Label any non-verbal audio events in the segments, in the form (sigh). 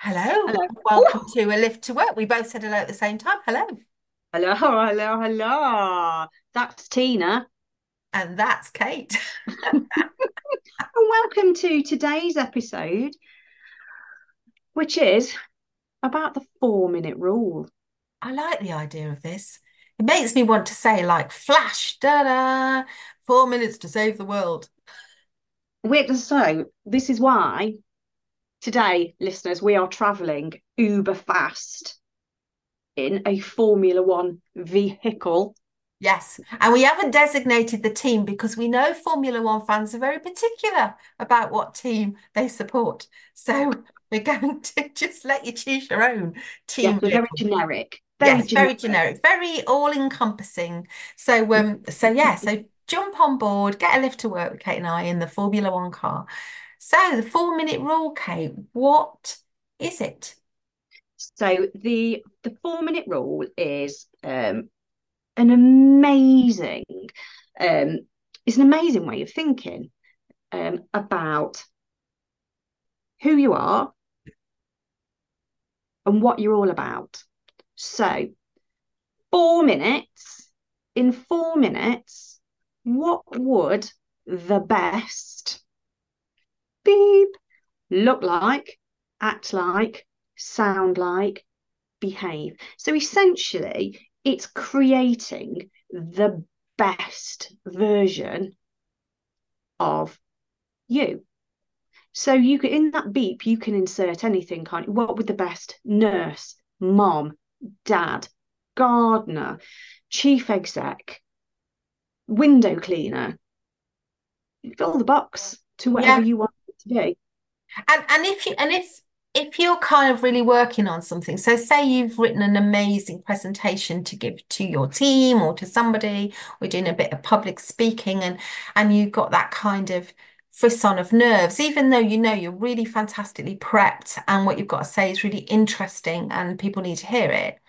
Hello, Hello. welcome Oh, to A Lift to Work. We both said hello at the same time. Hello. hello, hello, hello. That's Tina. And that's Kate. (laughs) And welcome to today's episode, which is about the four minute rule. I like the idea of this. It makes me want to say, like, flash, da da, four minutes to save the world. Wait, so this is why today, listeners, we are traveling uber fast in a Formula One vehicle. Yes. And we haven't designated the team because we know Formula One fans are very particular about what team they support. So (laughs) we're going to just let you choose your own team Yes, very generic. Very Yes, very generic. generic, very all-encompassing. So um so yeah, so jump on board, get a lift to work with Kate and I in the Formula One car. So the four minute rule, Kate, what is it? So the the four minute rule is um, an amazing um, it's an amazing way of thinking um, about who you are and what you're all about. So, four minutes, in four minutes, what would the best beep look like, act like, sound like, behave? So, essentially, it's creating the best version of you. So you can in that beep you can insert anything, can't you? What would the best nurse, mom, dad, gardener, chief exec, window cleaner? Fill the box to whatever Yeah. you want And and if you and if if you're kind of really working on something, so say you've written an amazing presentation to give to your team or to somebody, we're doing a bit of public speaking and and you've got that kind of frisson of nerves, even though you know you're really fantastically prepped and what you've got to say is really interesting and people need to hear it.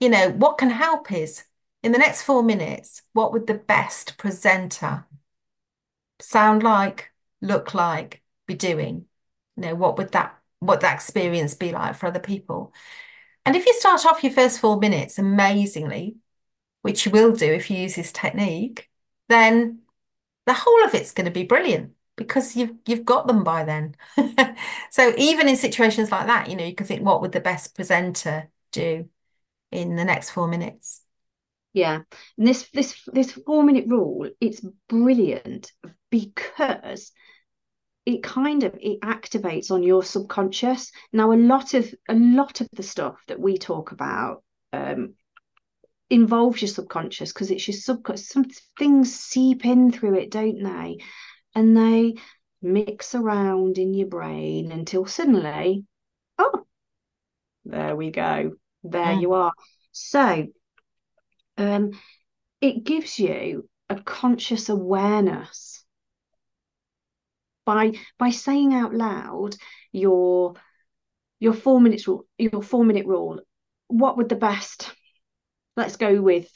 You know, what can help is in the next four minutes, what would the best presenter sound like, look like, be doing? You know, what would that what that experience be like for other people? And if you start off your first four minutes amazingly, which you will do if you use this technique, then the whole of it's going to be brilliant because you've you've got them by then. (laughs) So even in situations like that, you know, you can think, what would the best presenter do in the next four minutes? Yeah. And this this this four minute rule, it's brilliant because it kind of it activates on your subconscious. Now a lot of a lot of the stuff that we talk about um involves your subconscious because it's your subconscious. Some things seep in through it, don't they? And they mix around in your brain until suddenly, oh, there we go. There Mm. you are. So, um, it gives you a conscious awareness by by saying out loud your your four minutes rule, your four minute rule. What would the best? Let's go with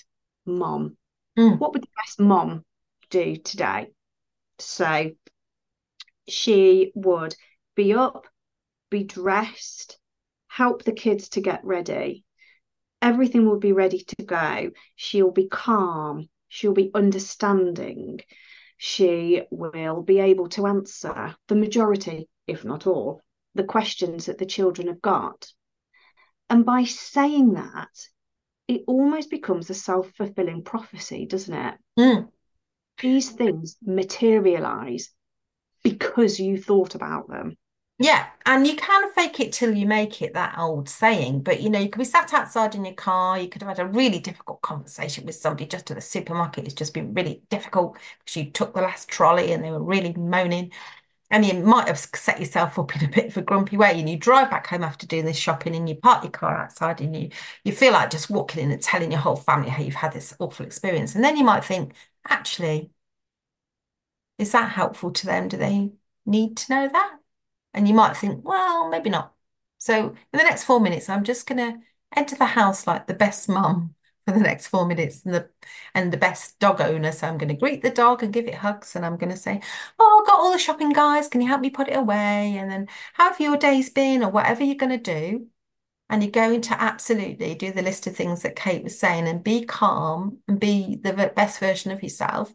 mom. Mm. What would the best mom do today? So she would be up, be dressed, help the kids to get ready. Everything will be ready to go. She'll be calm. She'll be understanding. She will be able to answer the majority, if not all, the questions that the children have got. And by saying that, it almost becomes a self fulfilling prophecy, doesn't it? Mm. These things materialize because you thought about them. Yeah, and you can fake it till you make it, that old saying. But you know, you could be sat outside in your car, you could have had a really difficult conversation with somebody just at the supermarket. It's just been really difficult because you took the last trolley and they were really moaning. And you might have set yourself up in a bit of a grumpy way. And you drive back home after doing this shopping and you park your car outside and you you feel like just walking in and telling your whole family how you've had this awful experience. And then you might think, actually, is that helpful to them? Do they need to know that? And you might think, well, maybe not. So in the next four minutes, I'm just going to enter the house like the best mum (laughs) for the next four minutes and the and the best dog owner. So I'm going to greet the dog and give it hugs and I'm going to say, Oh, I've got all the shopping guys. Can you help me put it away? And then how have your days been or whatever you're going to do. And you're going to absolutely do the list of things that Kate was saying and be calm and be the best version of yourself.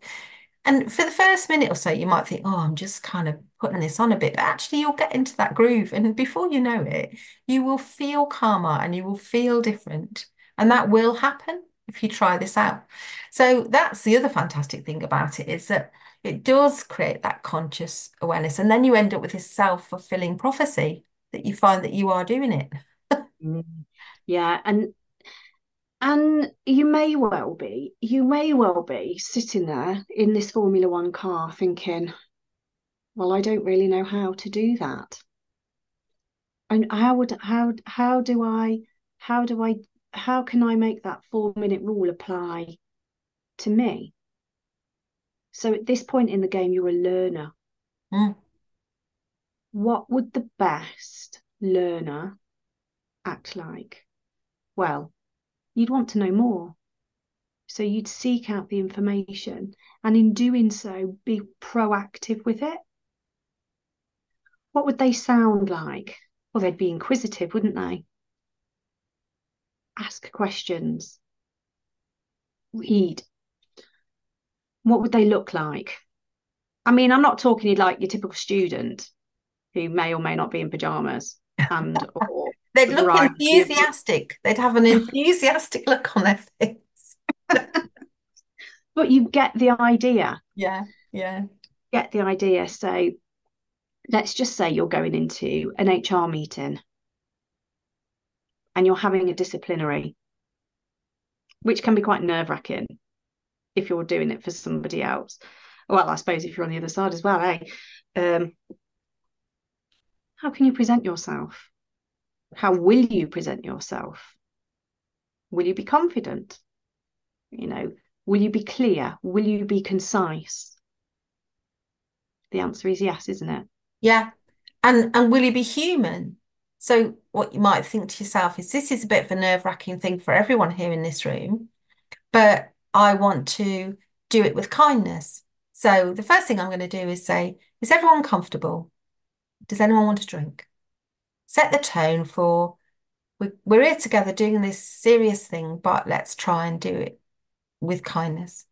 And for the first minute or so, you might think, oh, I'm just kind of putting this on a bit. But actually, you'll get into that groove. And before you know it, you will feel calmer and you will feel different. And that will happen if you try this out. So that's the other fantastic thing about it is that it does create that conscious awareness. And then you end up with this self-fulfilling prophecy that you find that you are doing it. Mm. yeah. And and you may well be, you may well be sitting there in this Formula One car thinking, well, I don't really know how to do that. And how would how how do I how do I how can I make that four minute rule apply to me? So at this point in the game, you're a learner. Mm. What would the best learner act like? Well, you'd want to know more. So you'd seek out the information and in doing so, be proactive with it. What would they sound like? Well, they'd be inquisitive, wouldn't they? Ask questions. Read. What would they look like? I mean, I'm not talking like your typical student who may or may not be in pajamas and (laughs) or They'd look enthusiastic. They'd have an (laughs) enthusiastic look on their face. (laughs) but you get the idea. Yeah, yeah. Get the idea. So let's just say you're going into an HR meeting and you're having a disciplinary, which can be quite nerve wracking if you're doing it for somebody else. Well, I suppose if you're on the other side as well, eh? Um, how can you present yourself? how will you present yourself will you be confident you know will you be clear will you be concise the answer is yes isn't it yeah and and will you be human so what you might think to yourself is this is a bit of a nerve-wracking thing for everyone here in this room but i want to do it with kindness so the first thing i'm going to do is say is everyone comfortable does anyone want a drink set the tone for we're here together doing this serious thing, but let's try and do it with kindness.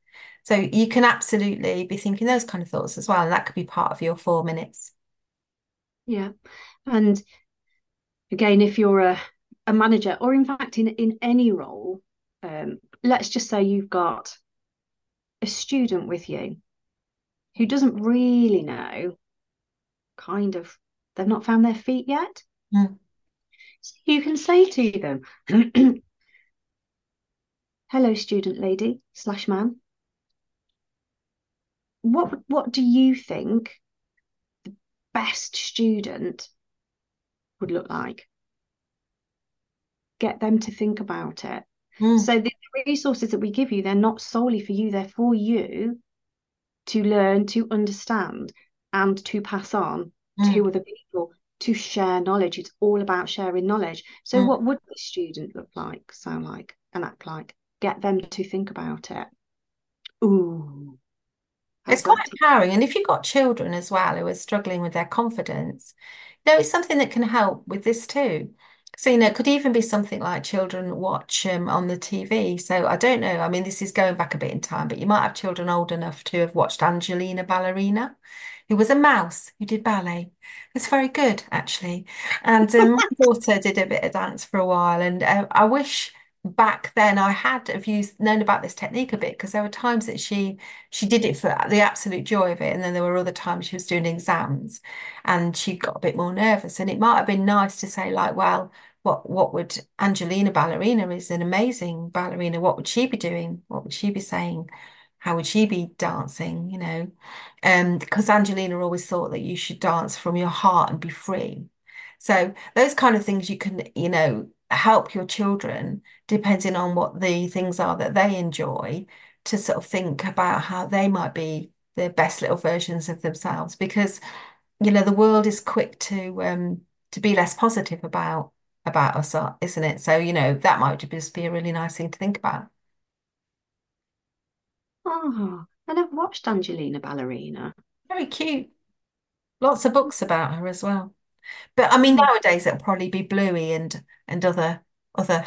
So you can absolutely be thinking those kind of thoughts as well. And that could be part of your four minutes. Yeah. And again, if you're a, a manager or in fact in, in any role, um, let's just say you've got a student with you who doesn't really know kind of they've not found their feet yet Mm. So you can say to them, (clears throat) hello, student lady slash man. What what do you think best student would look like? Get them to think about it. Mm. So the resources that we give you, they're not solely for you, they're for you to learn, to understand, and to pass on mm. to other people to share knowledge. It's all about sharing knowledge. So, mm. what would the student look like, sound like, and act like? Get them to think about it. Ooh. It's quite empowering. And if you've got children as well who are struggling with their confidence, you know, it's something that can help with this too. So, you know, it could even be something like children watch um, on the TV. So, I don't know. I mean, this is going back a bit in time, but you might have children old enough to have watched Angelina Ballerina who was a mouse who did ballet. It's very good, actually. And um, my (laughs) daughter did a bit of dance for a while, and uh, I wish back then I had have used known about this technique a bit because there were times that she she did it for the absolute joy of it, and then there were other times she was doing exams, and she got a bit more nervous. And it might have been nice to say like, well. What what would Angelina Ballerina is an amazing ballerina. What would she be doing? What would she be saying? how would she be dancing, you know? Um, because Angelina always thought that you should dance from your heart and be free. So those kind of things you can, you know, help your children depending on what the things are that they enjoy to sort of think about how they might be the best little versions of themselves because you know the world is quick to um to be less positive about about us isn't it so you know that might just be a really nice thing to think about Oh, and I never watched Angelina Ballerina. Very cute. Lots of books about her as well. But I mean, Oh. nowadays it'll probably be Bluey and and other other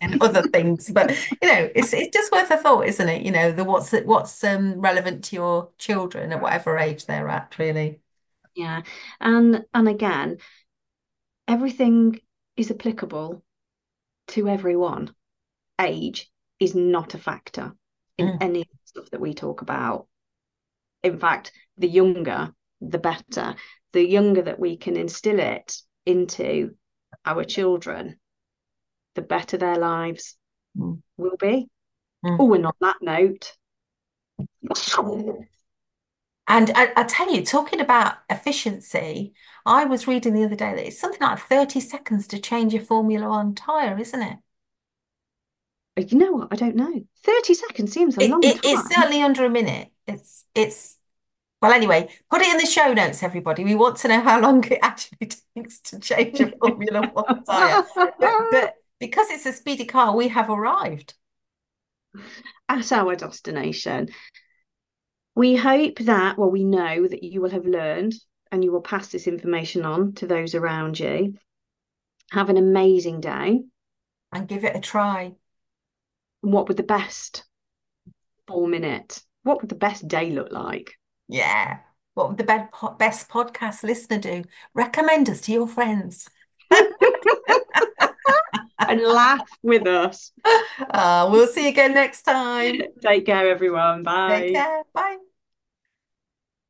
and other (laughs) things. But you know, it's it's just worth a thought, isn't it? You know, the what's what's um relevant to your children at whatever age they're at, really. Yeah. And and again, everything is applicable to everyone. Age is not a factor in Mm. any stuff that we talk about. In fact, the younger, the better. The younger that we can instill it into our children, the better their lives Mm. will be. Mm. Oh, and on that note, And I, I tell you, talking about efficiency, I was reading the other day that it's something like 30 seconds to change a Formula One tire, isn't it? you know what? I don't know. 30 seconds seems a It, long it it's certainly under a minute. It's it's well anyway, put it in the show notes, everybody. We want to know how long it actually (laughs) takes to change a (laughs) Formula One tire. But but because it's a speedy car, we have arrived. At our destination. We hope that, well, we know that you will have learned and you will pass this information on to those around you. Have an amazing day. And give it a try. What would the best four minute, what would the best day look like? Yeah. What would the best, best podcast listener do? Recommend us to your friends. (laughs) and laugh with us. (laughs) Uh, we'll see you again next time. Take care, everyone. Take Bye. care. Bye.